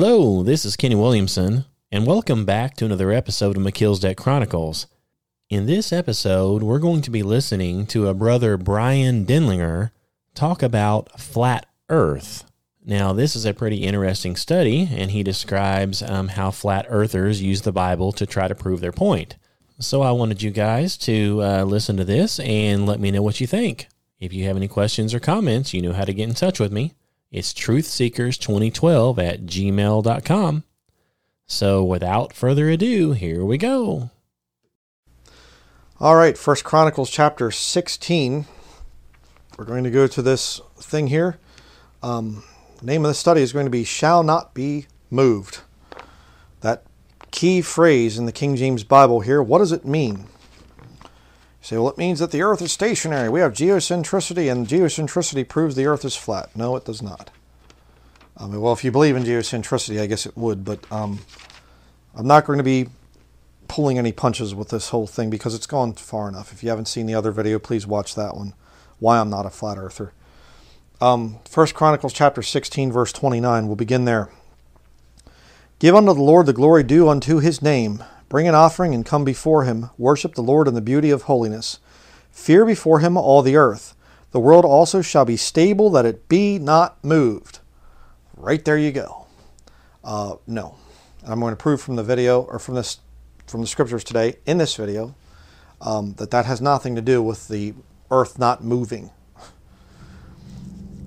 Hello, this is Kenny Williamson, and welcome back to another episode of Melchizedek Chronicles. In this episode, we're going to be listening to a brother Bryan Denlinger talk about flat Earth. Now, this is a pretty interesting study, and he describes um, how flat earthers use the Bible to try to prove their point. So, I wanted you guys to uh, listen to this and let me know what you think. If you have any questions or comments, you know how to get in touch with me. It's truthseekers2012 at gmail.com. So, without further ado, here we go. All right, First Chronicles chapter 16. We're going to go to this thing here. Um, name of the study is going to be Shall Not Be Moved. That key phrase in the King James Bible here, what does it mean? Say, well, it means that the earth is stationary. We have geocentricity, and geocentricity proves the earth is flat. No, it does not. I mean, well, if you believe in geocentricity, I guess it would, but um, I'm not going to be pulling any punches with this whole thing because it's gone far enough. If you haven't seen the other video, please watch that one. Why I'm not a flat earther. Um, First Chronicles chapter 16, verse 29. We'll begin there. Give unto the Lord the glory due unto his name. Bring an offering and come before him. Worship the Lord in the beauty of holiness. Fear before him all the earth. The world also shall be stable, that it be not moved. Right there you go. Uh, no. I'm going to prove from the video or from this from the scriptures today in this video um, that that has nothing to do with the earth not moving.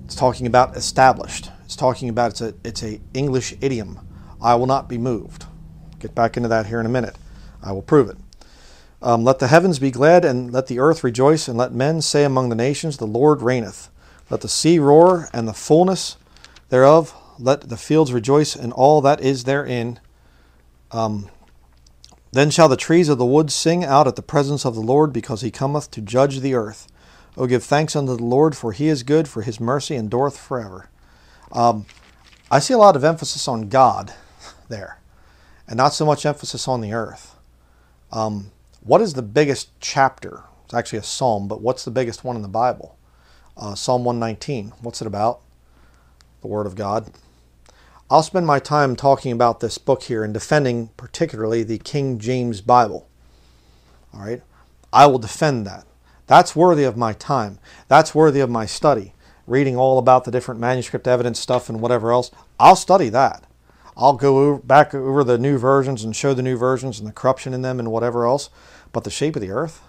It's talking about established. It's talking about it's a it's a English idiom. I will not be moved. Get back into that here in a minute. I will prove it. Um, let the heavens be glad, and let the earth rejoice, and let men say among the nations, The Lord reigneth. Let the sea roar, and the fullness thereof. Let the fields rejoice, and all that is therein. Um, then shall the trees of the wood sing out at the presence of the Lord, because he cometh to judge the earth. O give thanks unto the Lord, for he is good, for his mercy endureth forever. Um, I see a lot of emphasis on God there, and not so much emphasis on the earth. Um, what is the biggest chapter? It's actually a psalm, but what's the biggest one in the Bible? Uh, psalm 119. What's it about? The Word of God. I'll spend my time talking about this book here and defending particularly the King James Bible. All right? I will defend that. That's worthy of my time. That's worthy of my study. Reading all about the different manuscript evidence stuff and whatever else. I'll study that. I'll go over, back over the new versions and show the new versions and the corruption in them and whatever else. But the shape of the earth?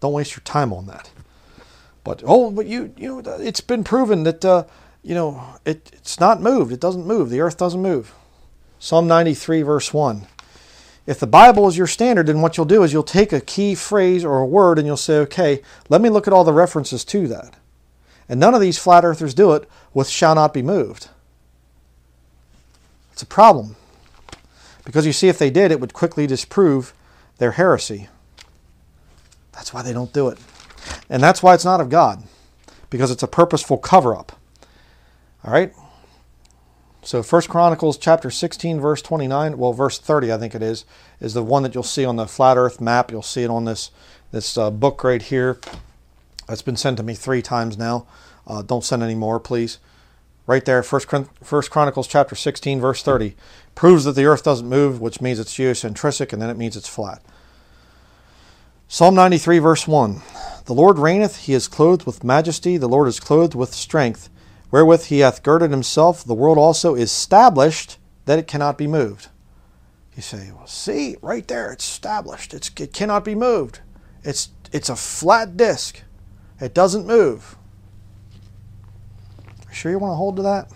Don't waste your time on that. But oh, but you you know it's been proven that uh, you know it, it's not moved. It doesn't move. The earth doesn't move. Psalm 93 verse 1. If the Bible is your standard, then what you'll do is you'll take a key phrase or a word and you'll say, okay, let me look at all the references to that. And none of these flat earthers do it with shall not be moved. It's a problem. Because you see, if they did, it would quickly disprove their heresy. That's why they don't do it. And that's why it's not of God, because it's a purposeful cover up. All right? So First Chronicles chapter 16 verse 29, well verse 30 I think it is, is the one that you'll see on the flat earth map. You'll see it on this this uh, book right here. It's been sent to me 3 times now. Uh, don't send any more, please. Right there, First, First Chronicles chapter 16 verse 30 proves that the earth doesn't move, which means it's geocentric and then it means it's flat. Psalm 93 verse 1. The Lord reigneth, he is clothed with majesty, the Lord is clothed with strength wherewith he hath girded himself, the world also is established that it cannot be moved. You say, well, see, right there, it's established. It's, it cannot be moved. It's, it's a flat disk. It doesn't move. Sure you want to hold to that?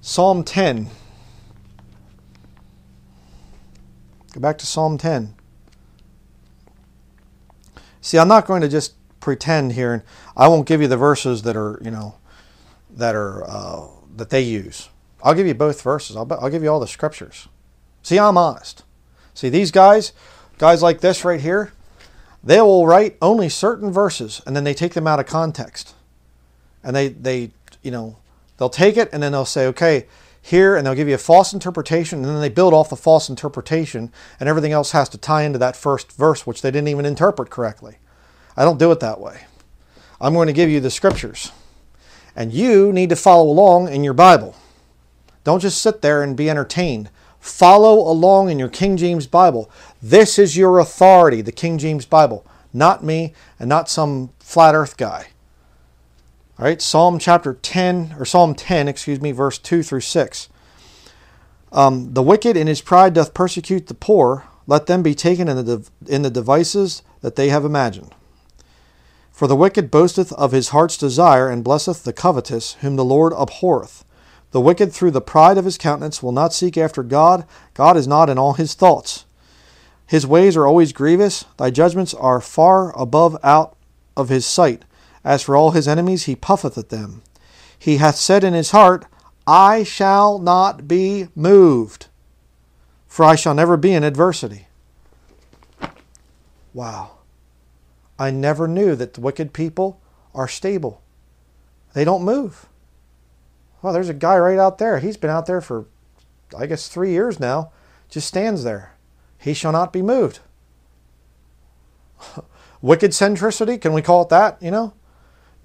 Psalm 10. Go back to Psalm 10. See, I'm not going to just pretend here, and I won't give you the verses that are, you know, that are uh, that they use. I'll give you both verses. I'll, I'll give you all the scriptures. See, I'm honest. See, these guys, guys like this right here, they will write only certain verses, and then they take them out of context, and they they you know they'll take it and then they'll say, okay, here, and they'll give you a false interpretation, and then they build off the false interpretation, and everything else has to tie into that first verse, which they didn't even interpret correctly. I don't do it that way. I'm going to give you the scriptures. And you need to follow along in your Bible. Don't just sit there and be entertained. Follow along in your King James Bible. This is your authority, the King James Bible, not me and not some flat earth guy. All right, Psalm chapter 10, or Psalm 10, excuse me, verse 2 through 6. Um, the wicked in his pride doth persecute the poor. Let them be taken in the, in the devices that they have imagined. For the wicked boasteth of his heart's desire, and blesseth the covetous, whom the Lord abhorreth. The wicked through the pride of his countenance will not seek after God. God is not in all his thoughts. His ways are always grievous. Thy judgments are far above out of his sight. As for all his enemies, he puffeth at them. He hath said in his heart, I shall not be moved, for I shall never be in adversity. Wow. I never knew that the wicked people are stable. They don't move. Well, there's a guy right out there. He's been out there for, I guess, three years now. Just stands there. He shall not be moved. wicked centricity, can we call it that? You know?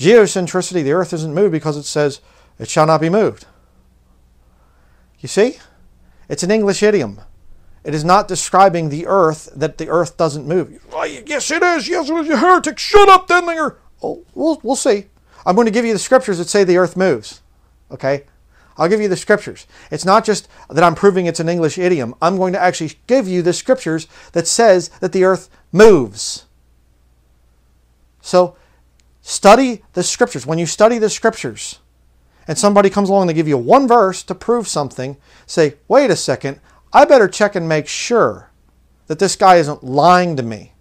Geocentricity, the earth isn't moved because it says it shall not be moved. You see? It's an English idiom. It is not describing the earth that the earth doesn't move. Well, yes, it is. Yes, it is. You heretic. Shut up, Denlinger. Oh, we'll, we'll see. I'm going to give you the scriptures that say the earth moves. Okay? I'll give you the scriptures. It's not just that I'm proving it's an English idiom. I'm going to actually give you the scriptures that says that the earth moves. So, study the scriptures. When you study the scriptures, and somebody comes along and they give you one verse to prove something, say, wait a second, I better check and make sure that this guy isn't lying to me.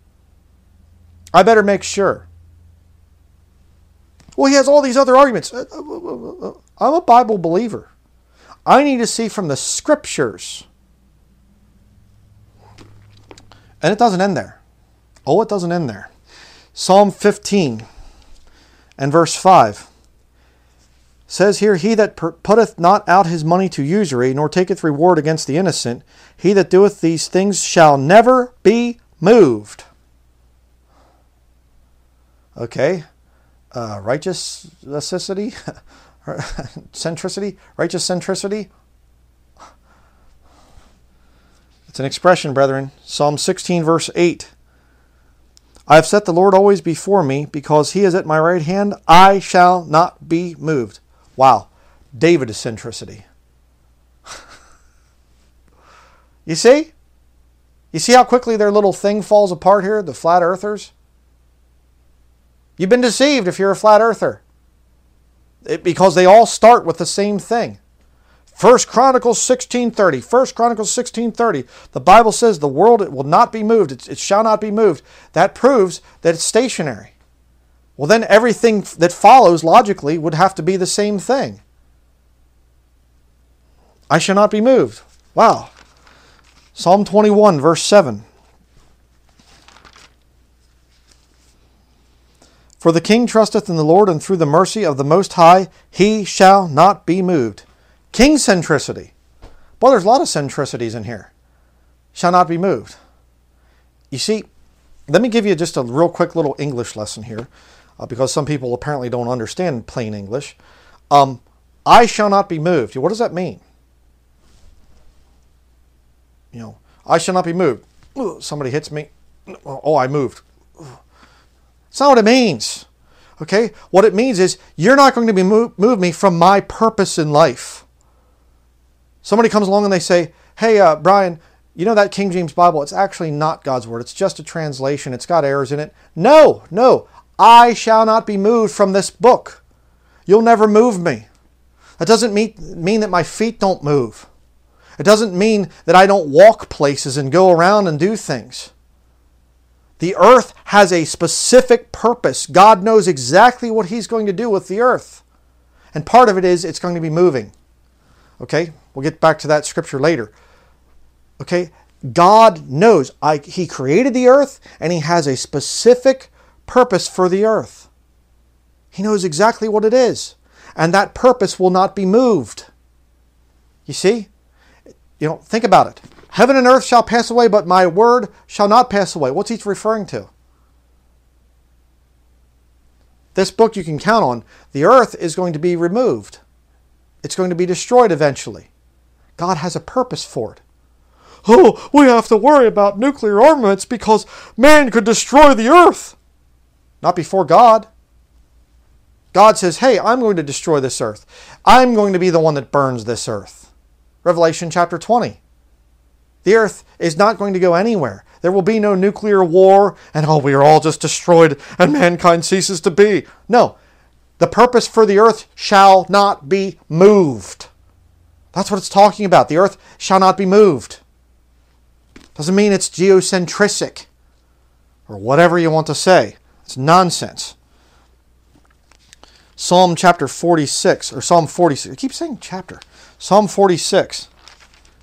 I better make sure. Well, he has all these other arguments. Uh, uh, uh, I'm a Bible believer. I need to see from the scriptures. And it doesn't end there. Oh, it doesn't end there. Psalm 15 and verse 5 says here, He that putteth not out his money to usury, nor taketh reward against the innocent, he that doeth these things shall never be moved. Okay, uh, righteous necessity, centricity, righteous centricity. It's an expression, brethren. Psalm 16, verse 8. I have set the Lord always before me, because he is at my right hand, I shall not be moved. Wow, David eccentricity. you see? You see how quickly their little thing falls apart here, the flat earthers? You've been deceived if you're a flat earther. It, because they all start with the same thing. First Chronicles 16:30. First Chronicles 16:30. The Bible says the world it will not be moved. It, it shall not be moved. That proves that it's stationary. Well, then everything that follows logically would have to be the same thing. I shall not be moved. Wow. Psalm 21, verse 7. For the king trusteth in the Lord, and through the mercy of the Most High he shall not be moved. King centricity. Well, there's a lot of centricities in here. Shall not be moved. You see, let me give you just a real quick little English lesson here uh, because some people apparently don't understand plain English. Um, I shall not be moved. What does that mean? You know, I shall not be moved. Somebody hits me. Oh, I moved. It's not what it means. Okay? What it means is you're not going to be move, move me from my purpose in life. Somebody comes along and they say, Hey, uh, Bryan, you know that King James Bible, it's actually not God's word. It's just a translation. It's got errors in it. No, no. I shall not be moved from this book. You'll never move me. That doesn't mean, mean that my feet don't move. It doesn't mean that I don't walk places and go around and do things. The earth has a specific purpose. God knows exactly what He's going to do with the earth. And part of it is it's going to be moving. Okay? We'll get back to that scripture later. Okay? God knows. I, he created the earth and He has a specific purpose for the earth. He knows exactly what it is. And that purpose will not be moved. You see? You know, think about it. Heaven and earth shall pass away, but my word shall not pass away. What's he referring to? this book you can count on, the earth is going to be removed. It's going to be destroyed eventually. God has a purpose for it. Oh, we have to worry about nuclear armaments because man could destroy the earth. Not before God. God says, hey, I'm going to destroy this earth. I'm going to be the one that burns this earth. Revelation chapter 20. The earth is not going to go anywhere. There will be no nuclear war and, oh, we are all just destroyed and mankind ceases to be. No, the purpose for the earth shall not be moved. That's what it's talking about. The earth shall not be moved. Doesn't mean it's geocentric or whatever you want to say. It's nonsense. Psalm chapter 46 or Psalm 46. I keep saying chapter. Psalm 46.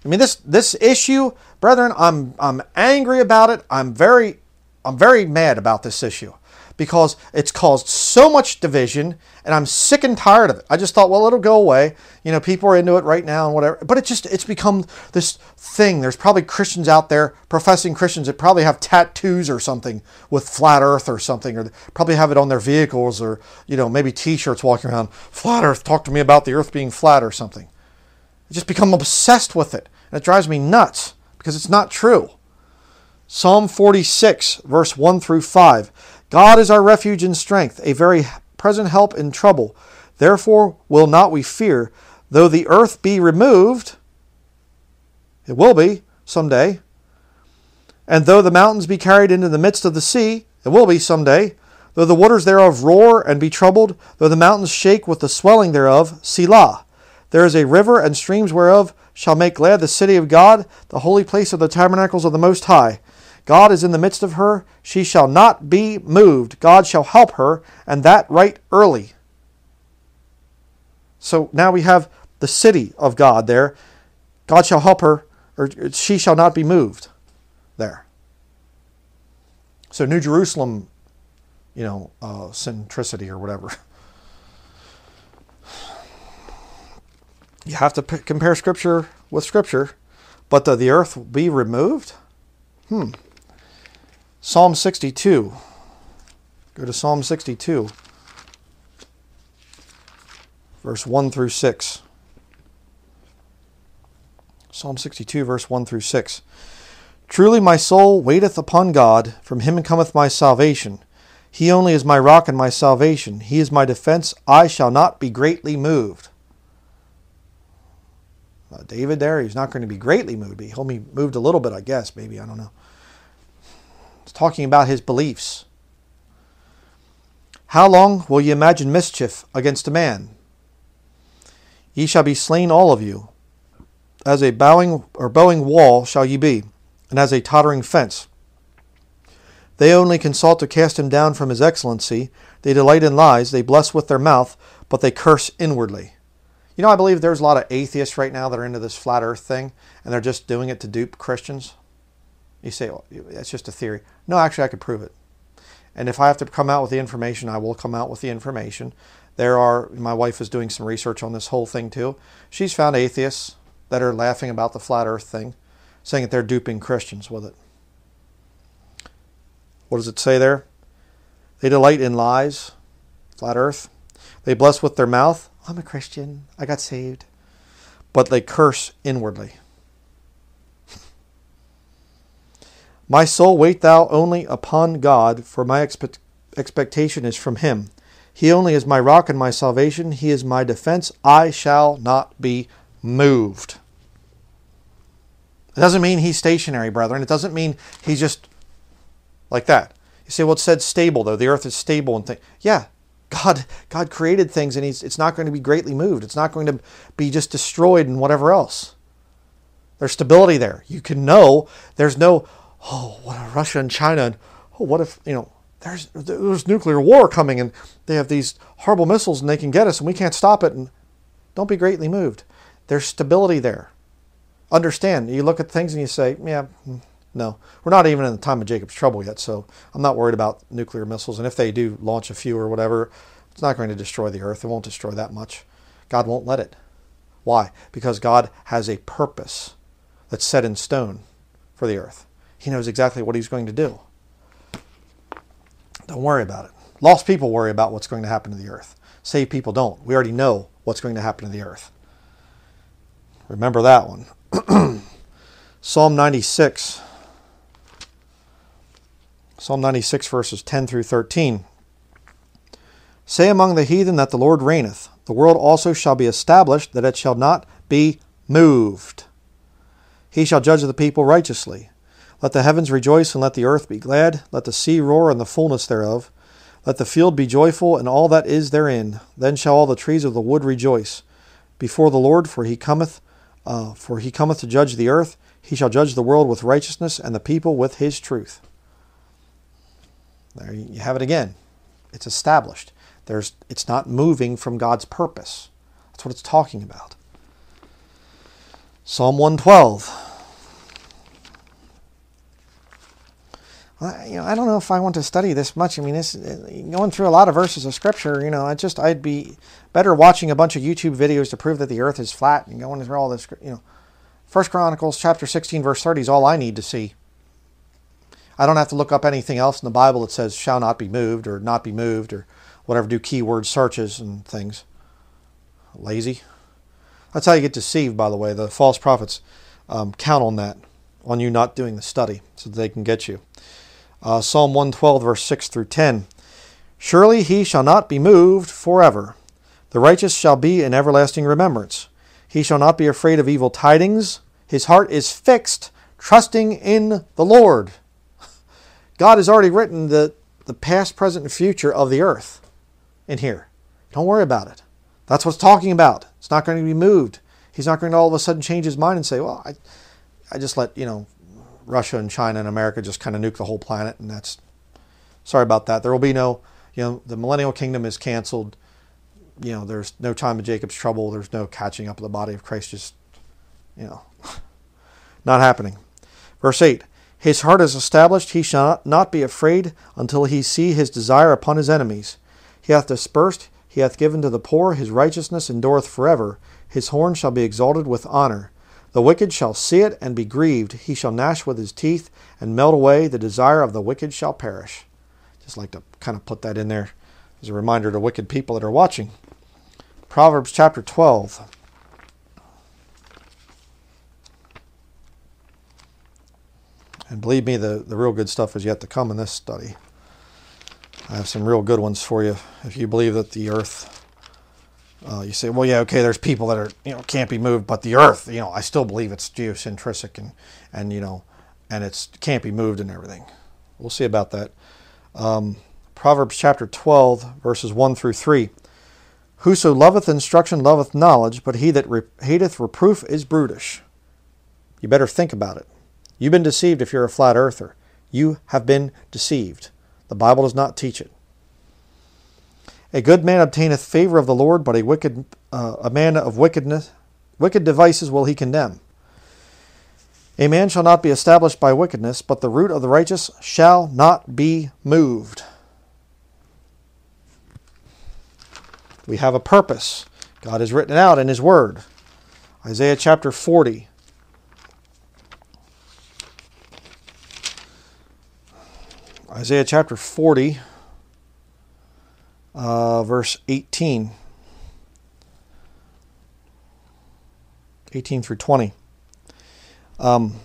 I mean this this issue, brethren, I'm I'm angry about it. I'm very I'm very mad about this issue because it's caused so much division and I'm sick and tired of it. I just thought, well, it'll go away. You know, people are into it right now and whatever. But it just it's become this thing. There's probably Christians out there, professing Christians that probably have tattoos or something with flat earth or something, or probably have it on their vehicles or, you know, maybe t-shirts walking around, flat earth, talk to me about the earth being flat or something. I just become obsessed with it. And it drives me nuts because it's not true. Psalm 46, verse 1 through 5. God is our refuge and strength, a very present help in trouble. Therefore will not we fear, though the earth be removed. It will be someday. And though the mountains be carried into the midst of the sea, it will be someday. Though the waters thereof roar and be troubled, though the mountains shake with the swelling thereof, Selah. There is a river and streams whereof shall make glad the city of God, the holy place of the tabernacles of the Most High. God is in the midst of her. She shall not be moved. God shall help her, and that right early. So now we have the city of God there. God shall help her, or she shall not be moved there. So New Jerusalem, you know, uh, centricity or whatever. You have to p- compare Scripture with Scripture, but the, the earth will be removed? Hmm. Psalm 62. Go to Psalm 62, verse 1 through 6. Psalm 62, verse 1 through 6. Truly my soul waiteth upon God, from him cometh my salvation. He only is my rock and my salvation. He is my defense. I shall not be greatly moved. Uh, David there, he's not going to be greatly moved. He'll be moved a little bit, I guess, maybe. I don't know talking about his beliefs. How long will ye imagine mischief against a man? Ye shall be slain all of you. As a bowing or bowing wall shall ye be, and as a tottering fence. They only consult to cast him down from his excellency. They delight in lies. They bless with their mouth, but they curse inwardly. You know, I believe there's a lot of atheists right now that are into this flat earth thing, and they're just doing it to dupe Christians. You say, oh, well, that's just a theory. No, actually, I could prove it. And if I have to come out with the information, I will come out with the information. There are, my wife is doing some research on this whole thing too. She's found atheists that are laughing about the flat earth thing, saying that they're duping Christians with it. What does it say there? They delight in lies, flat earth. They bless with their mouth. I'm a Christian. I got saved. But they curse inwardly. My soul, wait thou only upon God, for my expect- expectation is from him. He only is my rock and my salvation. He is my defense. I shall not be moved. It doesn't mean he's stationary, brethren. It doesn't mean he's just like that. You say, well, it said stable, though. The earth is stable and things. Yeah, God, God created things and he's, it's not going to be greatly moved. It's not going to be just destroyed and whatever else. There's stability there. You can know there's no, oh, what if Russia and China, and oh, what if, you know, there's, there's nuclear war coming and they have these horrible missiles and they can get us and we can't stop it. And don't be greatly moved. There's stability there. Understand, you look at things and you say, yeah, hmm, no, we're not even in the time of Jacob's trouble yet, so I'm not worried about nuclear missiles. And if they do launch a few or whatever, it's not going to destroy the earth. It won't destroy that much. God won't let it. Why? Because God has a purpose that's set in stone for the earth. He knows exactly what he's going to do. Don't worry about it. Lost people worry about what's going to happen to the earth. Saved people don't. We already know what's going to happen to the earth. Remember that one. Psalm 96. Psalm 96, verses 10 through 13. Say among the heathen that the Lord reigneth. The world also shall be established, that it shall not be moved. He shall judge the people righteously. Let the heavens rejoice, and let the earth be glad. Let the sea roar, and the fullness thereof. Let the field be joyful, and all that is therein. Then shall all the trees of the wood rejoice before the Lord, for he cometh, uh, for he cometh to judge the earth. He shall judge the world with righteousness, and the people with his truth. There you have it again. It's established. There's, it's not moving from God's purpose. That's what it's talking about. Psalm 112. You know, I don't know if I want to study this much. I mean, this going through a lot of verses of scripture. You know, I just I'd be better watching a bunch of YouTube videos to prove that the Earth is flat and going through all this. You know, First Chronicles chapter 16 verse 30 is all I need to see. I don't have to look up anything else in the Bible that says shall not be moved or not be moved or whatever. Do keyword searches and things. Lazy. That's how you get deceived. By the way, the false prophets um, count on that, on you not doing the study, so that they can get you. Uh, Psalm 112, verse 6 through 10. Surely he shall not be moved forever. The righteous shall be in everlasting remembrance. He shall not be afraid of evil tidings. His heart is fixed, trusting in the Lord. God has already written the, the past, present, and future of the earth in here. Don't worry about it. That's what what's talking about. It's not going to be moved. He's not going to all of a sudden change his mind and say, well, I, I just let, you know, Russia and China and America just kind of nuke the whole planet, and that's sorry about that. There will be no, you know, the millennial kingdom is canceled. You know, there's no time of Jacob's trouble. There's no catching up of the body of Christ. Just, you know, not happening. Verse 8 His heart is established. He shall not be afraid until he see his desire upon his enemies. He hath dispersed, he hath given to the poor. His righteousness endureth forever. His horn shall be exalted with honor. The wicked shall see it and be grieved. He shall gnash with his teeth and melt away. The desire of the wicked shall perish. Just like to kind of put that in there as a reminder to wicked people that are watching. Proverbs chapter 12. And believe me, the, the real good stuff is yet to come in this study. I have some real good ones for you. If you believe that the earth uh, you say, well, yeah, okay, there's people that are, you know, can't be moved, but the earth, you know, I still believe it's geocentric and, and you know, and it's can't be moved and everything. We'll see about that. Um, Proverbs chapter 12, verses 1 through 3. Whoso loveth instruction loveth knowledge, but he that re- hateth reproof is brutish. You better think about it. You've been deceived if you're a flat earther. You have been deceived. The Bible does not teach it. A good man obtaineth favor of the Lord, but a wicked uh, a man of wickedness wicked devices will he condemn. A man shall not be established by wickedness, but the root of the righteous shall not be moved. We have a purpose. God has written it out in His Word. Isaiah chapter 40. Isaiah chapter 40 uh, verse 18. 18 through 20. Um,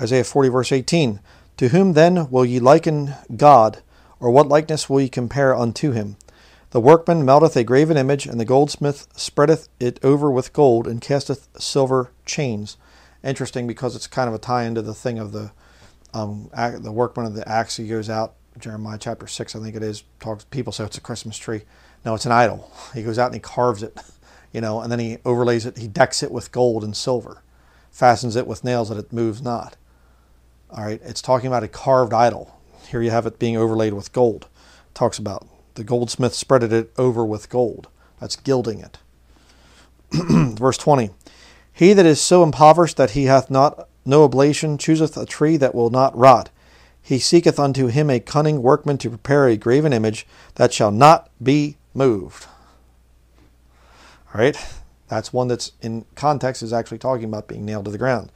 Isaiah 40, verse 18. To whom then will ye liken God, or what likeness will ye compare unto him? The workman melteth a graven image, and the goldsmith spreadeth it over with gold, and casteth silver chains. Interesting because it's kind of a tie into the thing of the um, the workman of the axe. He goes out Jeremiah chapter 6, I think it is, talks people say it's a Christmas tree. No, it's an idol. He goes out and he carves it, you know, and then he overlays it, he decks it with gold and silver, fastens it with nails that it moves not. All right, it's talking about a carved idol. Here you have it being overlaid with gold. It talks about the goldsmith spreaded it over with gold. That's gilding it. Verse 20 He that is so impoverished that he hath not no oblation chooseth a tree that will not rot he seeketh unto him a cunning workman to prepare a graven image that shall not be moved. All right, that's one that's in context is actually talking about being nailed to the ground.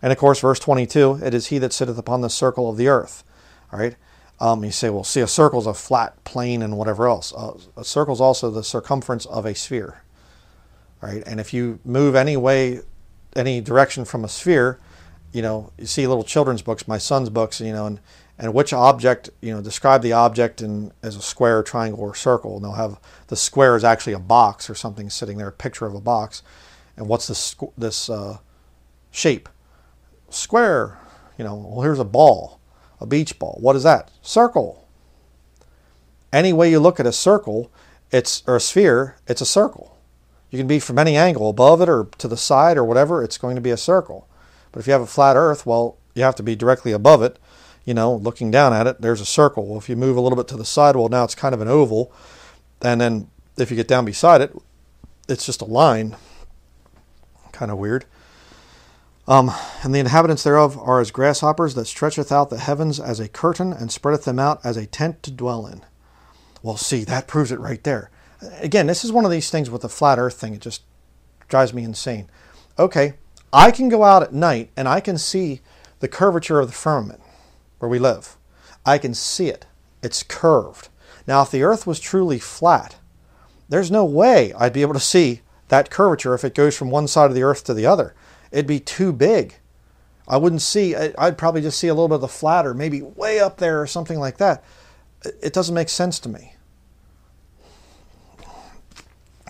And of course, verse 22 it is he that sitteth upon the circle of the earth. All right, Um, you say, well, see, a circle is a flat plane and whatever else. Uh, a circle is also the circumference of a sphere, All right, And if you move any way, any direction from a sphere, you know, you see little children's books, my son's books, you know, and, and which object, you know, describe the object in, as a square, triangle, or circle. And they'll have the square is actually a box or something sitting there, a picture of a box. And what's this, this uh, shape? Square. You know, well, here's a ball, a beach ball. What is that? Circle. Any way you look at a circle, it's or a sphere, it's a circle. You can be from any angle, above it or to the side or whatever, it's going to be a circle. But if you have a flat earth, well, you have to be directly above it, you know, looking down at it, there's a circle. Well, if you move a little bit to the side, well, now it's kind of an oval. And then if you get down beside it, it's just a line. Kind of weird. Um, and the inhabitants thereof are as grasshoppers that stretcheth out the heavens as a curtain and spreadeth them out as a tent to dwell in. Well, see, that proves it right there. Again, this is one of these things with the flat earth thing. It just drives me insane. Okay, I can go out at night and I can see the curvature of the firmament where we live. I can see it. It's curved. Now, if the earth was truly flat, there's no way I'd be able to see that curvature if it goes from one side of the earth to the other. It'd be too big. I wouldn't see, I'd probably just see a little bit of the flat or maybe way up there or something like that. It doesn't make sense to me.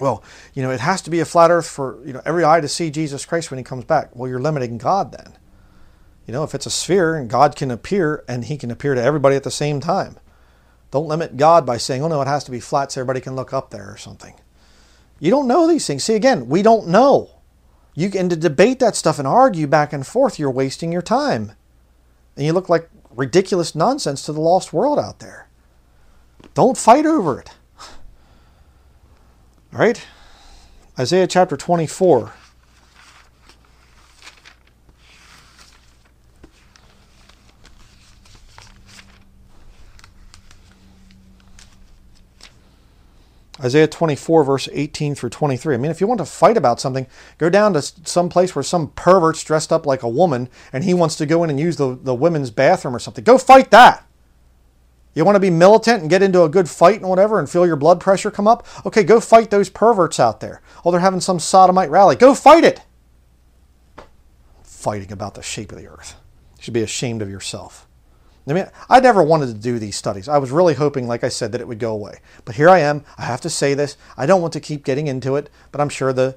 Well, you know, it has to be a flat earth for, you know, every eye to see Jesus Christ when he comes back. Well, you're limiting God then. You know, if it's a sphere and God can appear and he can appear to everybody at the same time. Don't limit God by saying, oh no, it has to be flat so everybody can look up there or something. You don't know these things. See, again, we don't know. You can to debate that stuff and argue back and forth, you're wasting your time. And you look like ridiculous nonsense to the lost world out there. Don't fight over it. All right? Isaiah chapter 24. Isaiah 24, verse 18 through 23. I mean, if you want to fight about something, go down to some place where some pervert's dressed up like a woman and he wants to go in and use the, the women's bathroom or something. Go fight that. You want to be militant and get into a good fight and whatever and feel your blood pressure come up? Okay, go fight those perverts out there. Oh, they're having some sodomite rally. Go fight it. Fighting about the shape of the earth. You should be ashamed of yourself. I mean, I never wanted to do these studies. I was really hoping, like I said, that it would go away. But here I am. I have to say this. I don't want to keep getting into it, but I'm sure the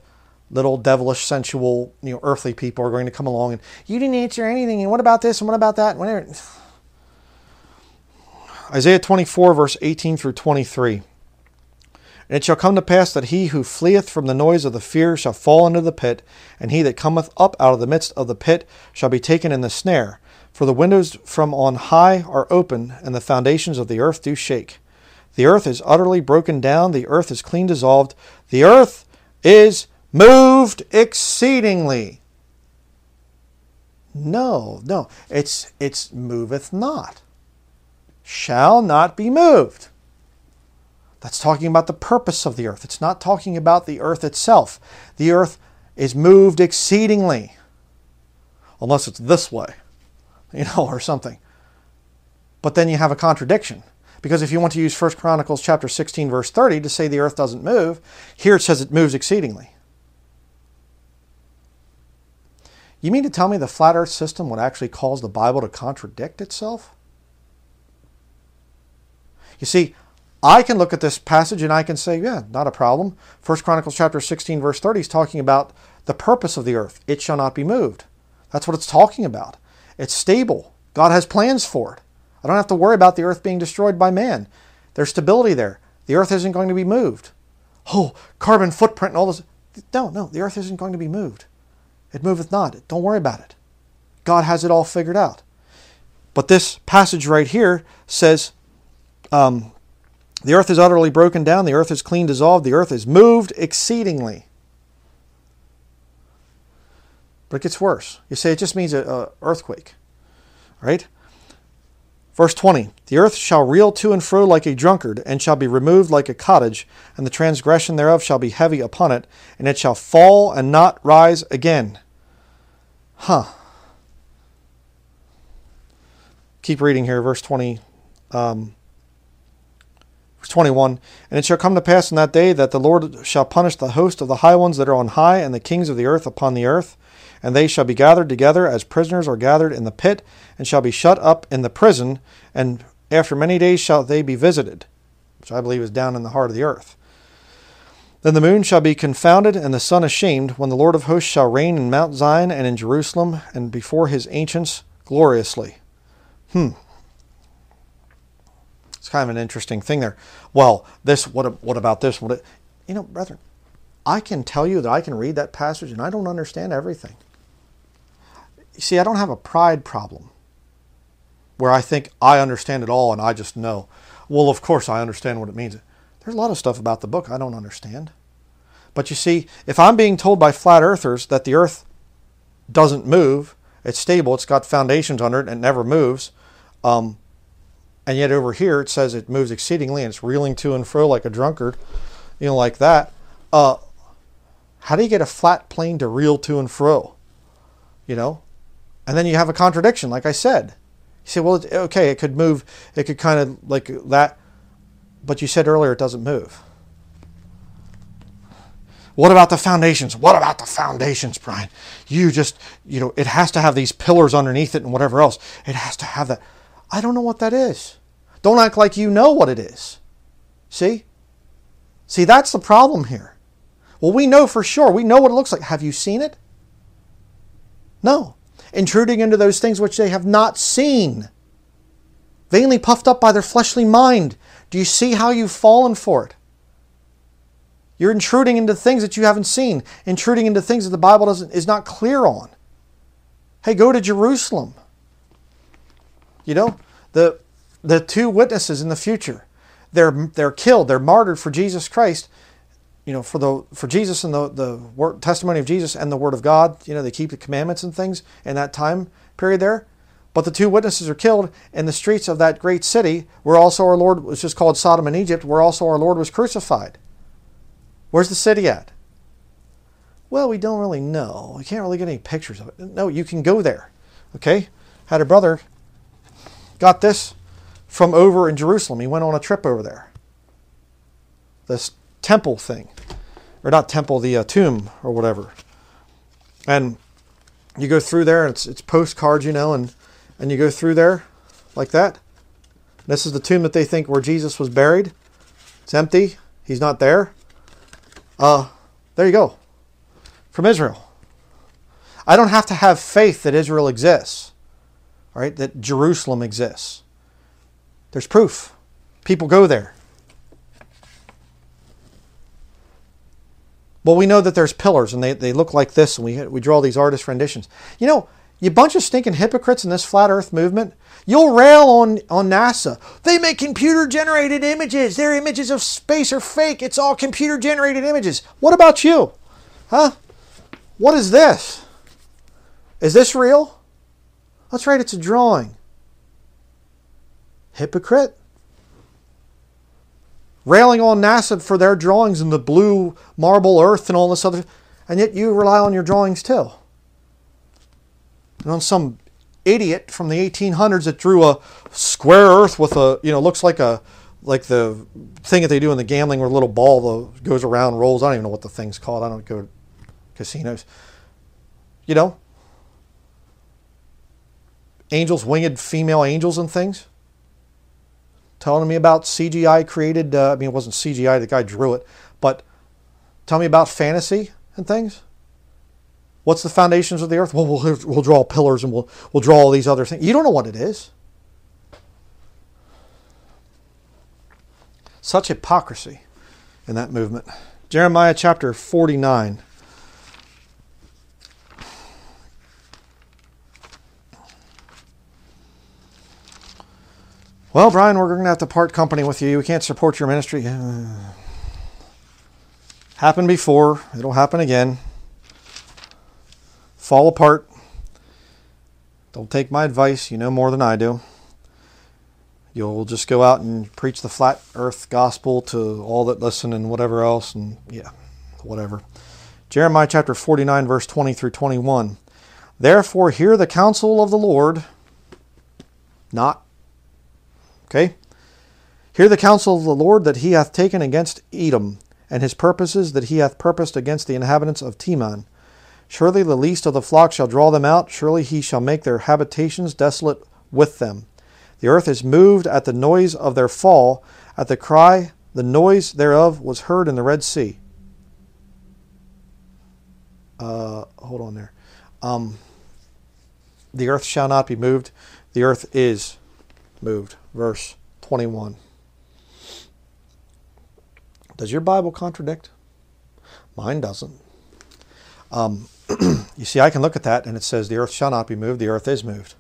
little devilish, sensual, you know, earthly people are going to come along and you didn't answer anything. And what about this? And what about that? Whatever. Isaiah 24, verse 18 through 23. And it shall come to pass that he who fleeth from the noise of the fear shall fall into the pit, and he that cometh up out of the midst of the pit shall be taken in the snare. For the windows from on high are open, and the foundations of the earth do shake. The earth is utterly broken down, the earth is clean dissolved, the earth is moved exceedingly. No, no, it's it's moveth not. Shall not be moved. That's talking about the purpose of the earth. It's not talking about the earth itself. The earth is moved exceedingly. Unless it's this way you know, or something. But then you have a contradiction. Because if you want to use 1 Chronicles chapter 16 verse 30 to say the earth doesn't move, here it says it moves exceedingly. You mean to tell me the flat earth system would actually cause the Bible to contradict itself? You see, I can look at this passage and I can say, yeah, not a problem. First Chronicles chapter 16 verse 30 is talking about the purpose of the earth. It shall not be moved. That's what it's talking about. It's stable. God has plans for it. I don't have to worry about the earth being destroyed by man. There's stability there. The earth isn't going to be moved. Oh, carbon footprint and all this. No, no, the earth isn't going to be moved. It moveth not. Don't worry about it. God has it all figured out. But this passage right here says um, the earth is utterly broken down, the earth is clean dissolved, the earth is moved exceedingly. But it gets worse. You say it just means an earthquake, right? Verse 20 The earth shall reel to and fro like a drunkard, and shall be removed like a cottage, and the transgression thereof shall be heavy upon it, and it shall fall and not rise again. Huh. Keep reading here, verse 20. Um, 21 And it shall come to pass in that day that the Lord shall punish the host of the high ones that are on high, and the kings of the earth upon the earth. And they shall be gathered together as prisoners are gathered in the pit, and shall be shut up in the prison, and after many days shall they be visited, which I believe is down in the heart of the earth. Then the moon shall be confounded, and the sun ashamed, when the Lord of hosts shall reign in Mount Zion and in Jerusalem, and before his ancients gloriously. Hmm. It's kind of an interesting thing there. Well, this, what, what about this? What, you know, brethren, I can tell you that I can read that passage and I don't understand everything. You see, I don't have a pride problem where I think I understand it all and I just know. Well, of course, I understand what it means. There's a lot of stuff about the book I don't understand. But you see, if I'm being told by flat earthers that the earth doesn't move, it's stable, it's got foundations under it, and it never moves, um, and yet over here it says it moves exceedingly and it's reeling to and fro like a drunkard, you know, like that. Uh, how do you get a flat plane to reel to and fro? You know? And then you have a contradiction, like I said. You say, well, okay, it could move, it could kind of like that but you said earlier it doesn't move. What about the foundations? What about the foundations, Bryan? You just, you know, it has to have these pillars underneath it and whatever else. It has to have that. I don't know what that is. Don't act like you know what it is. See? See, that's the problem here. Well, we know for sure. We know what it looks like. Have you seen it? No. Intruding into those things which they have not seen. Vainly puffed up by their fleshly mind do you see how you've fallen for it? You're intruding into things that you haven't seen, intruding into things that the Bible doesn't, is not clear on. Hey, go to Jerusalem. You know, the, the two witnesses in the future, they're, they're killed, they're martyred for Jesus Christ, you know, for, the, for Jesus and the, the word, testimony of Jesus and the Word of God. You know, they keep the commandments and things in that time period there. But the two witnesses are killed in the streets of that great city where also our Lord was just called Sodom and Egypt, where also our Lord was crucified. Where's the city at? Well, we don't really know. We can't really get any pictures of it. No, you can go there. Okay? Had a brother got this from over in Jerusalem. He went on a trip over there. This temple thing. Or not temple, the uh, tomb or whatever. And you go through there, and it's, it's postcards, you know, and and you go through there like that. This is the tomb that they think where Jesus was buried. It's empty. He's not there. Uh, there you go. From Israel. I don't have to have faith that Israel exists, right? That Jerusalem exists. There's proof. People go there. Well, we know that there's pillars and they, they look like this, and we, we draw these artist renditions. You know, you bunch of stinking hypocrites in this flat earth movement, you'll rail on, on NASA. They make computer generated images. Their images of space are fake. It's all computer generated images. What about you? Huh? What is this? Is this real? That's right, it's a drawing. Hypocrite? Railing on NASA for their drawings in the blue marble earth and all this other, and yet you rely on your drawings too. And on some idiot from the 1800s that drew a square earth with a you know looks like a like the thing that they do in the gambling where a little ball goes around rolls. I don't even know what the thing's called. I don't go to casinos. You know angels winged female angels and things telling me about cgi created uh, i mean it wasn't cgi the guy drew it but tell me about fantasy and things What's the foundations of the earth? Well, we'll, we'll draw pillars and we'll, we'll draw all these other things. You don't know what it is. Such hypocrisy in that movement. Jeremiah chapter 49. Well, Bryan, we're going to have to part company with you. We can't support your ministry. Happened before. It'll happen again fall apart. Don't take my advice. You know more than I do. You'll just go out and preach the flat earth gospel to all that listen and whatever else. And yeah, whatever. Jeremiah chapter 49, verse 20 through 21. Therefore, hear the counsel of the Lord. Not. Okay? Hear the counsel of the Lord that he hath taken against Edom, and his purposes that he hath purposed against the inhabitants of Teman. Surely the least of the flock shall draw them out, surely he shall make their habitations desolate with them. The earth is moved at the noise of their fall, at the cry, the noise thereof was heard in the Red Sea. Uh, hold on there. Um, the earth shall not be moved. The earth is moved. Verse 21. Does your Bible contradict? Mine doesn't. Um, you see, I can look at that and it says, The earth shall not be moved, the earth is moved.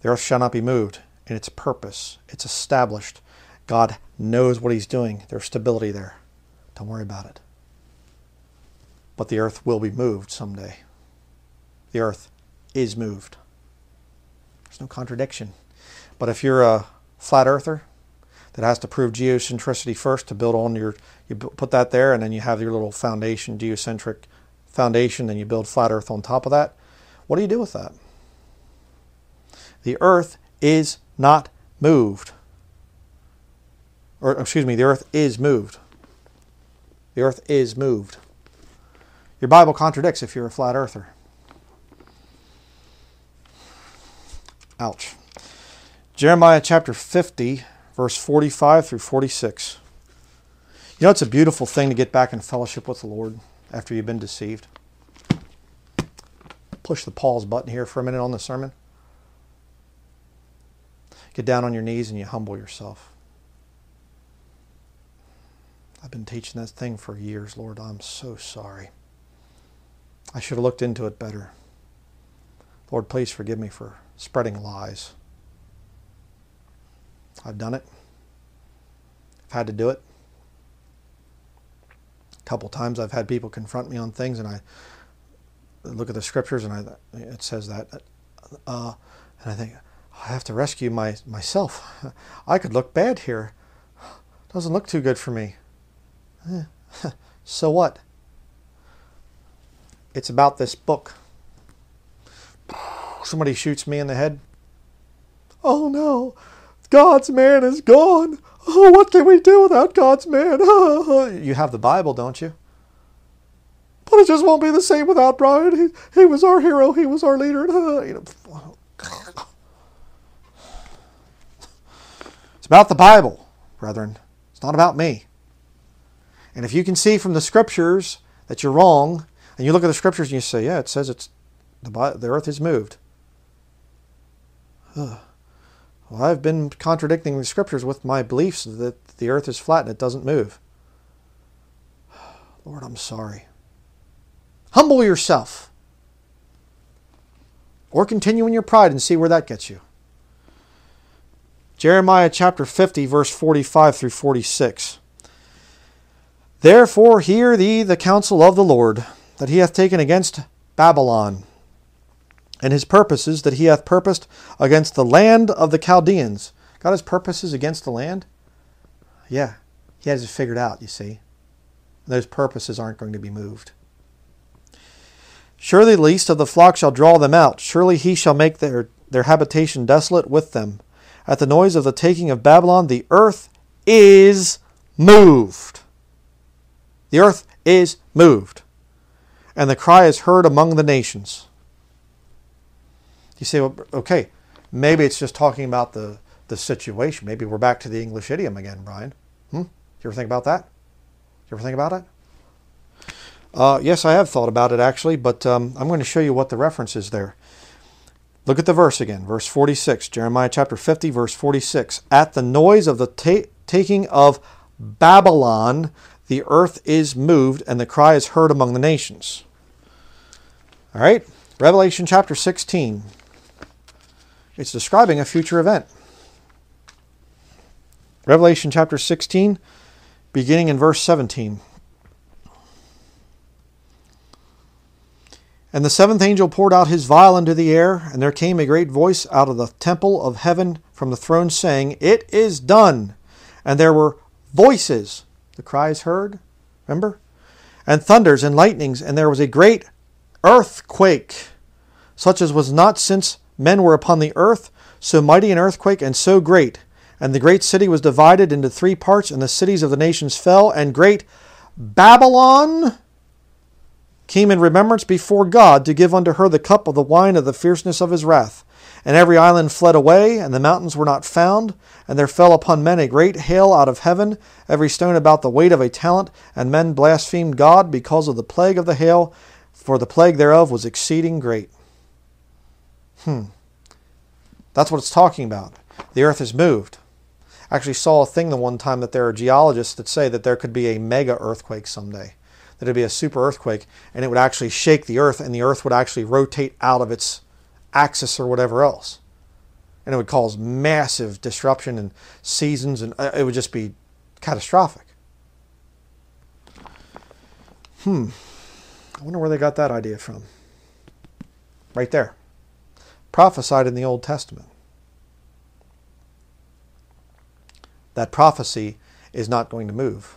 The earth shall not be moved in its purpose. It's established. God knows what He's doing. There's stability there. Don't worry about it. But the earth will be moved someday. The earth is moved. There's no contradiction. But if you're a flat earther that has to prove geocentricity first to build on your, you put that there, and then you have your little foundation, geocentric foundation, and you build flat earth on top of that. What do you do with that? The earth is not moved. Or, excuse me, the earth is moved. The earth is moved. Your Bible contradicts if you're a flat earther. Ouch. Jeremiah chapter 50, verse 45 through 46. You know, it's a beautiful thing to get back in fellowship with the Lord after you've been deceived. Push the pause button here for a minute on the sermon. Get down on your knees and you humble yourself. I've been teaching this thing for years, Lord. I'm so sorry. I should have looked into it better. Lord, please forgive me for spreading lies. I've done it. I've had to do it. A couple times I've had people confront me on things, and I look at the scriptures, and I, it says that, uh, and I think I have to rescue my myself. I could look bad here. Doesn't look too good for me. so what? It's about this book. Somebody shoots me in the head. God's man is gone. Oh, what can we do without God's man? you have the Bible, don't you? But it just won't be the same without Bryan. He, he was our hero. He was our leader. It's about the Bible, brethren. It's not about me. And if you can see from the scriptures that you're wrong, and you look at the scriptures and you say, yeah, it says it's the, the earth is moved. Well, I've been contradicting the scriptures with my beliefs that the earth is flat and it doesn't move. Lord, I'm sorry. Humble yourself. Or continue in your pride and see where that gets you. Jeremiah chapter 50, verse 45 through 46. Therefore, hear thee the counsel of the Lord that he hath taken against Babylon, and his purposes that he hath purposed against the land of the Chaldeans. God has purposes against the land? Yeah, he has it figured out, you see. Those purposes aren't going to be moved. Surely the least of the flock shall draw them out. Surely he shall make their, their habitation desolate with them. At the noise of the taking of Babylon, the earth is moved. The earth is moved and the cry is heard among the nations. You say, well, okay, maybe it's just talking about the, the situation. Maybe we're back to the English idiom again, Bryan. Hmm? You ever think about that? You ever think about it? Uh, yes, I have thought about it actually, but um, I'm going to show you what the reference is there. Look at the verse again, verse 46, Jeremiah chapter 50, verse 46. At the noise of the ta- taking of Babylon, the earth is moved, and the cry is heard among the nations. All right, Revelation chapter 16. It's describing a future event. Revelation chapter 16, beginning in verse 17. And the seventh angel poured out his vial into the air, and there came a great voice out of the temple of heaven from the throne, saying, It is done. And there were voices. The cries heard, remember? And thunders and lightnings, and there was a great earthquake, such as was not since men were upon the earth, so mighty an earthquake and so great. And the great city was divided into three parts, and the cities of the nations fell, and great Babylon came in remembrance before God to give unto her the cup of the wine of the fierceness of his wrath. And every island fled away, and the mountains were not found. And there fell upon men a great hail out of heaven, every stone about the weight of a talent. And men blasphemed God because of the plague of the hail, for the plague thereof was exceeding great. Hmm. That's what it's talking about. The earth is moved. I actually saw a thing the one time that there are geologists that say that there could be a mega earthquake someday. That it'd be a super earthquake, and it would actually shake the earth, and the earth would actually rotate out of its axis or whatever else. And it would cause massive disruption in seasons, and uh, it would just be catastrophic. Hmm. I wonder where they got that idea from. Right there. Prophesied in the Old Testament. That prophecy is not going to move,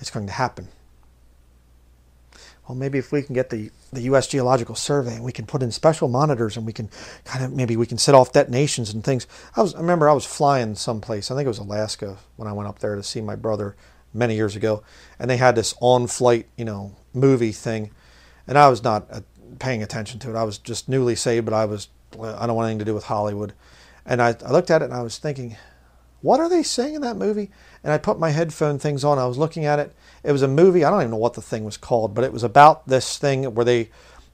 it's going to happen well, maybe if we can get the, the U.S. Geological Survey and we can put in special monitors and we can kind of maybe we can set off detonations and things. I was I remember I was flying someplace. I think it was Alaska when I went up there to see my brother many years ago, and they had this on-flight you know movie thing, and I was not uh, paying attention to it. I was just newly saved, but I was I don't want anything to do with Hollywood, and I, I looked at it and I was thinking, what are they saying in that movie? And I put my headphone things on. I was looking at it it was a movie. I don't even know what the thing was called, but it was about this thing where they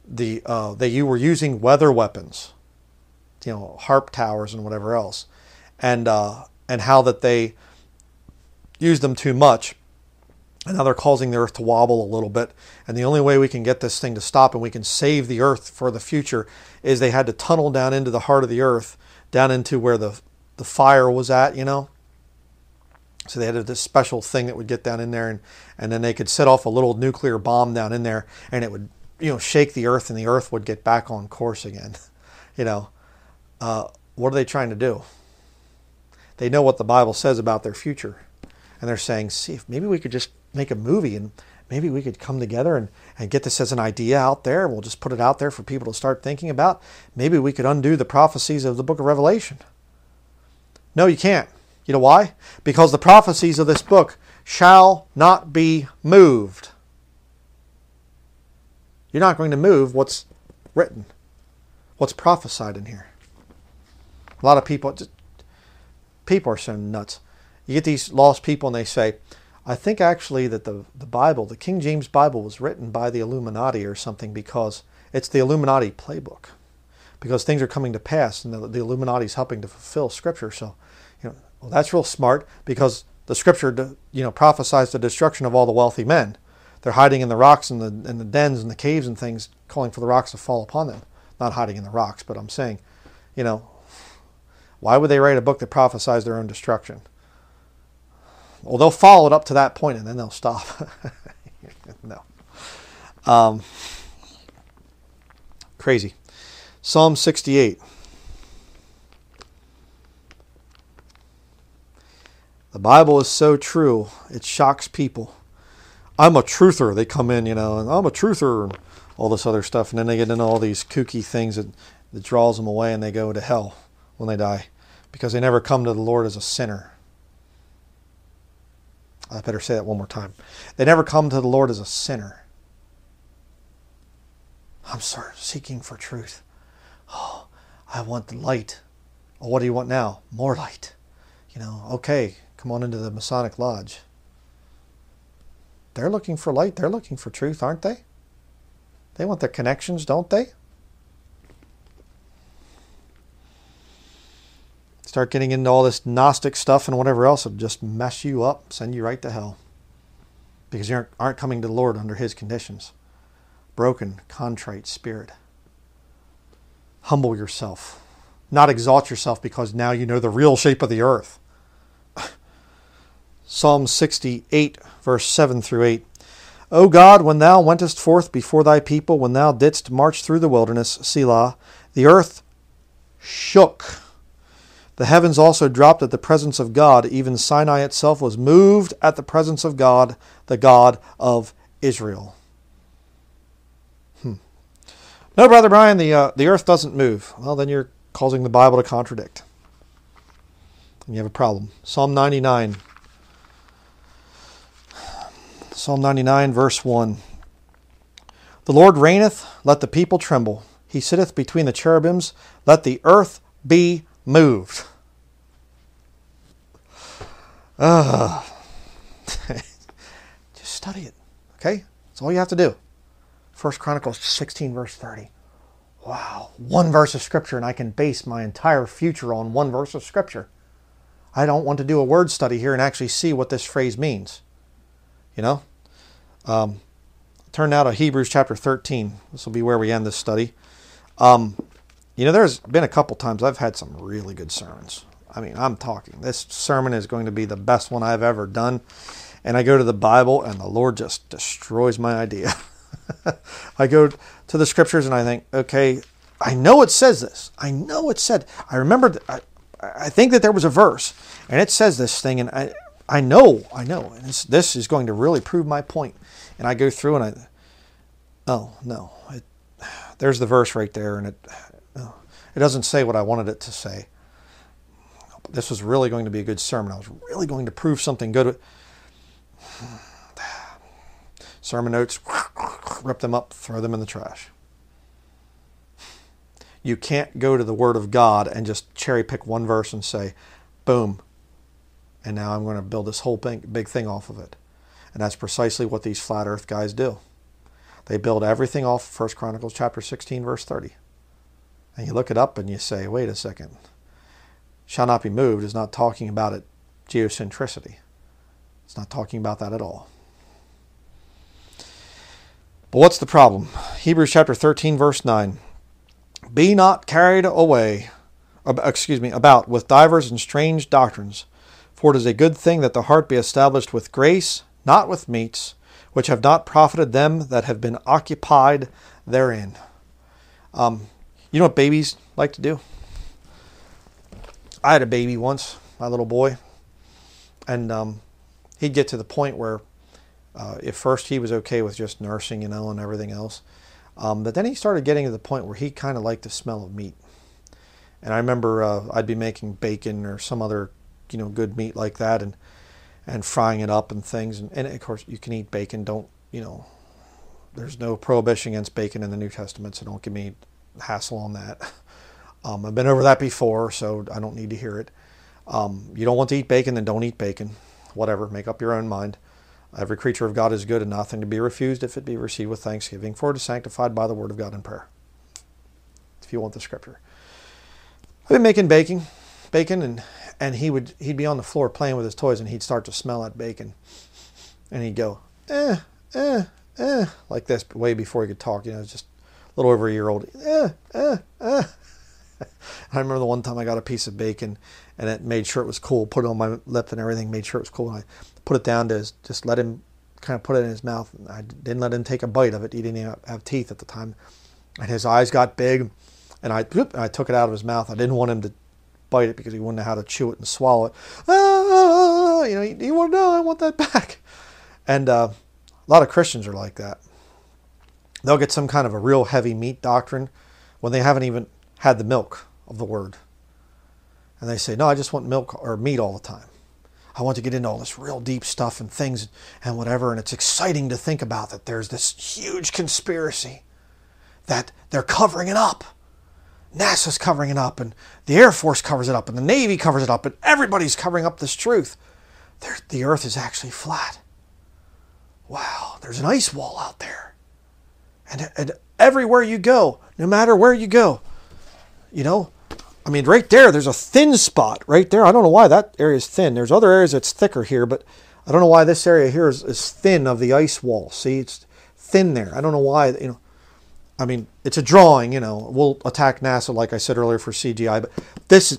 the uh, they you were using weather weapons, you know, HAARP towers and whatever else, and uh, and how that they used them too much, and now they're causing the Earth to wobble a little bit. And the only way we can get this thing to stop and we can save the Earth for the future is they had to tunnel down into the heart of the Earth, down into where the the fire was at, you know so they had this special thing that would get down in there, and, and then they could set off a little nuclear bomb down in there, and it would you know shake the earth, and the earth would get back on course again. you know, uh, what are they trying to do? They know what the Bible says about their future, and they're saying, "See, if maybe we could just make a movie, and maybe we could come together and, and get this as an idea out there. We'll just put it out there for people to start thinking about. Maybe we could undo the prophecies of the Book of Revelation." No, you can't. You know why? Because the prophecies of this book shall not be moved. You're not going to move what's written, what's prophesied in here. A lot of people, people are so nuts. You get these lost people and they say, I think actually that the, the Bible, the King James Bible, was written by the Illuminati or something because it's the Illuminati playbook. Because things are coming to pass and the, the Illuminati is helping to fulfill Scripture. So, you know, well, that's real smart because the scripture, you know, prophesies the destruction of all the wealthy men. They're hiding in the rocks and the, in the dens and the caves and things, calling for the rocks to fall upon them. Not hiding in the rocks, but I'm saying, you know, why would they write a book that prophesies their own destruction? Well, they'll follow it up to that point and then they'll stop. no. Um, crazy. Psalm 68. The Bible is so true, it shocks people. I'm a truther. They come in, you know, and I'm a truther and all this other stuff. And then they get into all these kooky things that, that draws them away and they go to hell when they die because they never come to the Lord as a sinner. I better say that one more time. They never come to the Lord as a sinner. I'm sorry, seeking for truth. Oh, I want the light. Well, what do you want now? More light. You know, okay, come on into the Masonic Lodge. They're looking for light. They're looking for truth, aren't they? They want their connections, don't they? Start getting into all this Gnostic stuff and whatever else it'll just mess you up, send you right to hell. Because you aren't, aren't coming to the Lord under His conditions. Broken, contrite spirit. Humble yourself. Not exalt yourself because now you know the real shape of the earth. Psalm 68, verse 7 through 8. O God, when thou wentest forth before thy people, when thou didst march through the wilderness, Selah, the earth shook. The heavens also dropped at the presence of God. Even Sinai itself was moved at the presence of God, the God of Israel. Hmm. No, Brother Bryan, the, uh, the earth doesn't move. Well, then you're causing the Bible to contradict. And you have a problem. Psalm 99. Psalm 99, verse 1. The Lord reigneth, let the people tremble. He sitteth between the cherubims, let the earth be moved. Uh, just study it. Okay? That's all you have to do. First Chronicles 16, verse 30. Wow, one verse of scripture, and I can base my entire future on one verse of scripture. I don't want to do a word study here and actually see what this phrase means. You know? Um, turn now to Hebrews chapter 13. This will be where we end this study. Um, you know, there's been a couple times I've had some really good sermons. I mean, I'm talking. This sermon is going to be the best one I've ever done. And I go to the Bible, and the Lord just destroys my idea. I go to the scriptures and I think, okay, I know it says this. I know it said. I remember. I, I think that there was a verse, and it says this thing, and I, I know, I know, and this is going to really prove my point. And I go through and I, oh no, it, there's the verse right there, and it, oh, it doesn't say what I wanted it to say. This was really going to be a good sermon. I was really going to prove something good. Sermon notes, rip them up, throw them in the trash. You can't go to the Word of God and just cherry pick one verse and say, boom, and now I'm going to build this whole big, thing off of it. And that's precisely what these flat earth guys do. They build everything off 1 Chronicles chapter 16, verse 30. And you look it up and you say, wait a second. Shall not be moved is not talking about it geocentricity. It's not talking about that at all. But what's the problem? Hebrews chapter 13, verse 9. Be not carried away, excuse me, about with divers and strange doctrines, for it is a good thing that the heart be established with grace, not with meats, which have not profited them that have been occupied therein. Um, you know what babies like to do? I had a baby once, my little boy, and um, he'd get to the point where uh, at first, he was okay with just nursing, you know, and everything else. Um, but then he started getting to the point where he kind of liked the smell of meat. And I remember uh, I'd be making bacon or some other, you know, good meat like that, and and frying it up and things. And, and of course, you can eat bacon. Don't you know? There's no prohibition against bacon in the New Testament, so don't give me hassle on that. Um, I've been over that before, so I don't need to hear it. Um, you don't want to eat bacon, then don't eat bacon. Whatever, make up your own mind. Every creature of God is good and nothing to be refused if it be received with thanksgiving, for it is sanctified by the word of God in prayer. If you want the scripture. I've been making bacon, bacon, and and he would he'd be on the floor playing with his toys and he'd start to smell that bacon. And he'd go, eh, eh, eh, like this, way before he could talk, you know, just a little over a year old. Eh, eh, eh. I remember the one time I got a piece of bacon and it made sure it was cool, put it on my lip and everything, made sure it was cool. And I put it down to just let him kind of put it in his mouth. I didn't let him take a bite of it. He didn't have teeth at the time. And his eyes got big and I, whoop, I took it out of his mouth. I didn't want him to bite it because he wouldn't know how to chew it and swallow it. Ah, you know, you want to know, I want that back. And uh, a lot of Christians are like that. They'll get some kind of a real heavy meat doctrine when they haven't even had the milk of the word. And they say, no, I just want milk or meat all the time. I want to get into all this real deep stuff and things and whatever. And it's exciting to think about that there's this huge conspiracy that they're covering it up. NASA's covering it up, and the Air Force covers it up, and the Navy covers it up, and everybody's covering up this truth. the Earth is actually flat. Wow, there's an ice wall out there. And, and everywhere you go, no matter where you go, you know, I mean, right there, there's a thin spot right there. I don't know why that area is thin. There's other areas that's thicker here, but I don't know why this area here is, is thin of the ice wall. See, it's thin there. I don't know why, you know. I mean, it's a drawing, you know. We'll attack NASA, like I said earlier, for CGI, but this is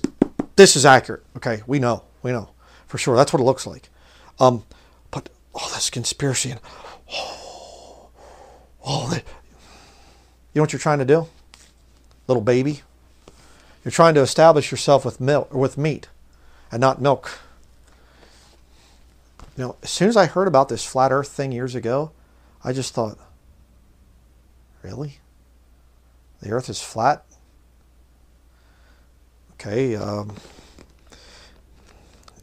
this is accurate. Okay, we know, we know for sure. That's what it looks like. Um, but all oh, this conspiracy and oh, oh, you know what you're trying to do, little baby. You're trying to establish yourself with milk with meat and not milk. You know, as soon as I heard about this flat earth thing years ago, I just thought, really? The earth is flat? Okay. Um,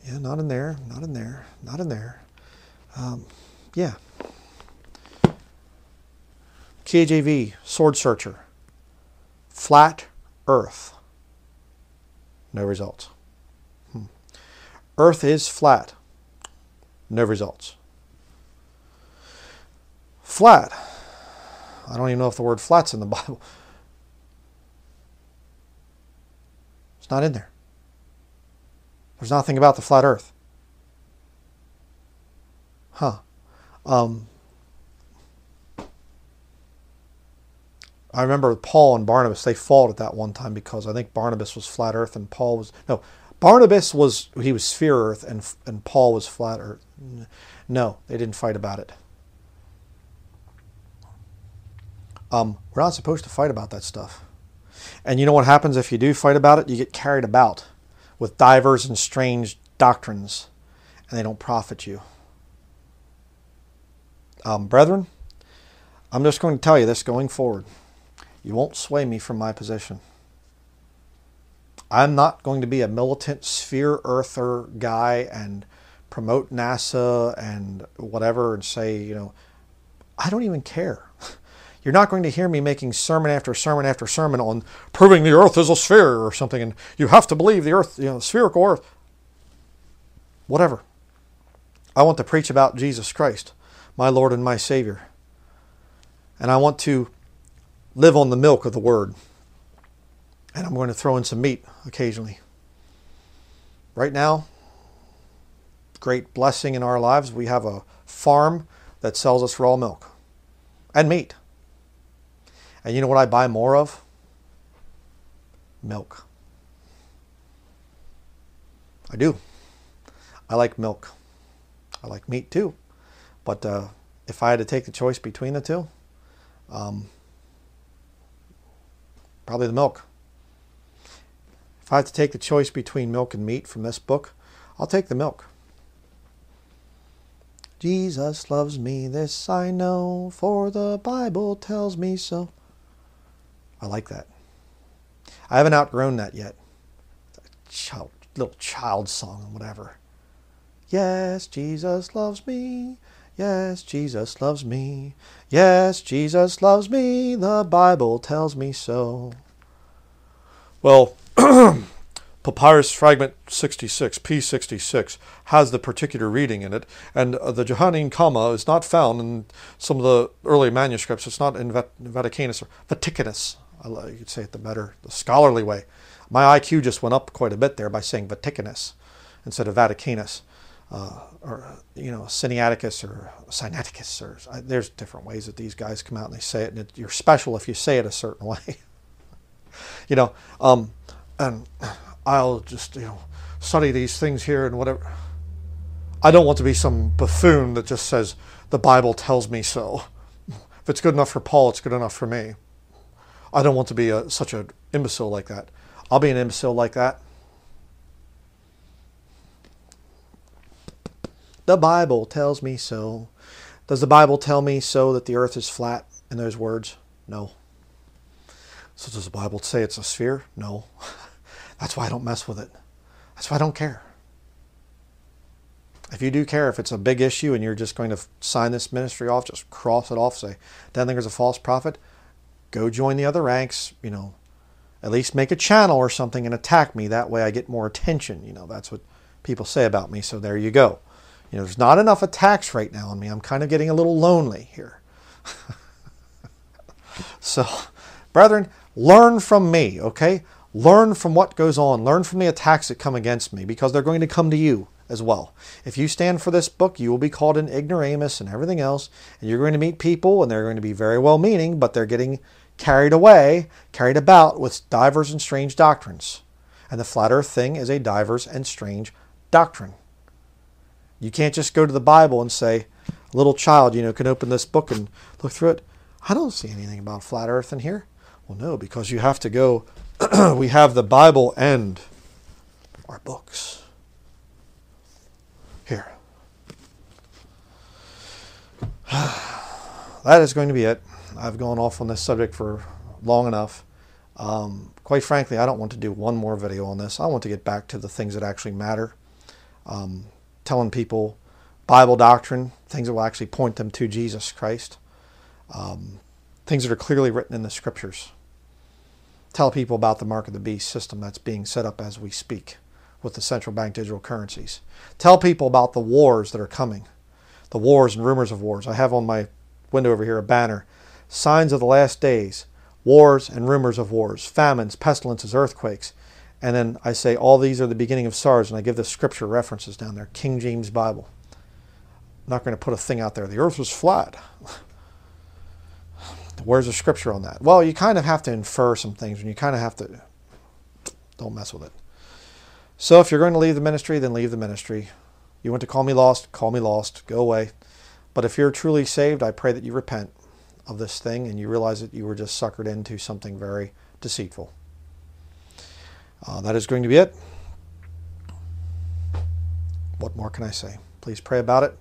yeah, not in there. Not in there. Not in there. Um, yeah. KJV, SwordSearcher. Flat Earth. No results. Hmm. Earth is flat. No results. Flat. I don't even know if the word flat's in the Bible. It's not in there. There's nothing about the flat earth. Huh. Um, I remember Paul and Barnabas, they fought at that one time because I think Barnabas was flat earth and Paul was, no, Barnabas was, he was sphere earth and, and Paul was flat earth. No, they didn't fight about it. Um, we're not supposed to fight about that stuff. And you know what happens if you do fight about it? You get carried about with divers and strange doctrines, and they don't profit you. Um, brethren, I'm just going to tell you this going forward. You won't sway me from my position. I'm not going to be a militant sphere earther guy and promote NASA and whatever and say, you know, I don't even care. You're not going to hear me making sermon after sermon after sermon on proving the earth is a sphere or something and you have to believe the earth, you know, spherical earth. Whatever. I want to preach about Jesus Christ, my Lord and my Savior. And I want to live on the milk of the Word. And I'm going to throw in some meat occasionally. Right now, great blessing in our lives, we have a farm that sells us raw milk and meat. And you know what I buy more of? Milk. I do. I like milk. I like meat too. But uh, if I had to take the choice between the two, um, probably the milk. If I had to take the choice between milk and meat from this book, I'll take the milk. Jesus loves me, this I know, for the Bible tells me so. I like that. I haven't outgrown that yet. Child, little child song, whatever. Yes, Jesus loves me. Yes, Jesus loves me. Yes, Jesus loves me. The Bible tells me so. Well, Papyrus Fragment 66, P66, has the particular reading in it, and uh, the Johannine comma is not found in some of the early manuscripts. It's not in Vaticanus or Vaticanus. You could say it the better, the scholarly way. My IQ just went up quite a bit there by saying Vaticanus instead of Vaticanus, uh, or you know, Sinaiticus or Sinaiticus, or uh, there's different ways that these guys come out and they say it, and it, you're special if you say it a certain way. you know, um, and I'll just you know study these things here and whatever. I don't want to be some buffoon that just says the Bible tells me so. If it's good enough for Paul, it's good enough for me. I don't want to be a, such an imbecile like that. I'll be an imbecile like that. The Bible tells me so. Does the Bible tell me so that the earth is flat in those words? No. So does the Bible say it's a sphere? No. That's why I don't mess with it. That's why I don't care. If you do care, if it's a big issue and you're just going to sign this ministry off, just cross it off, say, Denlinger's a false prophet, go join the other ranks, you know, at least make a channel or something and attack me. That way I get more attention. You know, that's what people say about me. So there you go. You know, there's not enough attacks right now on me. I'm kind of getting a little lonely here. so, brethren, learn from me, okay? Learn from what goes on. Learn from the attacks that come against me because they're going to come to you as well. If you stand for this book, you will be called an ignoramus and everything else, and you're going to meet people, and they're going to be very well meaning, but they're getting carried away, carried about with divers and strange doctrines. And the flat earth thing is a divers and strange doctrine. You can't just go to the Bible and say, a little child, you know, can open this book and look through it. I don't see anything about flat earth in here. Well, no, because you have to go, we have the Bible and our books. Here. that is going to be it. I've gone off on this subject for long enough. Um, quite frankly, I don't want to do one more video on this. I want to get back to the things that actually matter. Um, telling people Bible doctrine, things that will actually point them to Jesus Christ, um, things that are clearly written in the scriptures. Tell people about the mark of the beast system that's being set up as we speak with the central bank digital currencies. Tell people about the wars that are coming, the wars and rumors of wars. I have on my window over here a banner signs of the last days, wars and rumors of wars, famines, pestilences, earthquakes. And then I say, all these are the beginning of sorrows, and I give the scripture references down there, King James Bible. I'm not going to put a thing out there. The earth was flat. Where's the scripture on that? Well, you kind of have to infer some things, and you kind of have to. Don't mess with it. So if you're going to leave the ministry, then leave the ministry. You want to call me lost? Call me lost. Go away. But if you're truly saved, I pray that you repent of this thing and you realize that you were just suckered into something very deceitful. Uh, that is going to be it. What more can I say? Please pray about it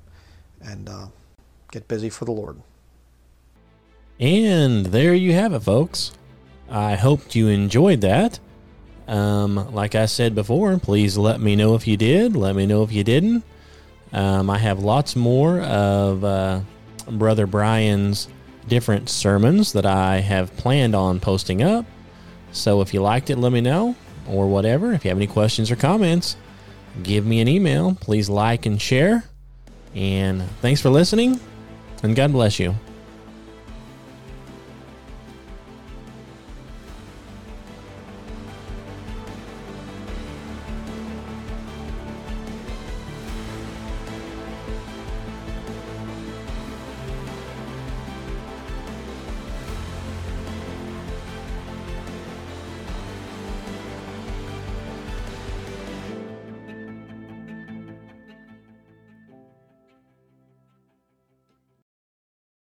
and uh, get busy for the Lord. And there you have it, folks. I hoped you enjoyed that. Um, like I said before, please let me know if you did. Let me know if you didn't. Um, I have lots more of uh, Brother Bryan's different sermons that I have planned on posting up. So if you liked it, let me know, or whatever. If you have any questions or comments, give me an email. Please like and share. And thanks for listening, and God bless you.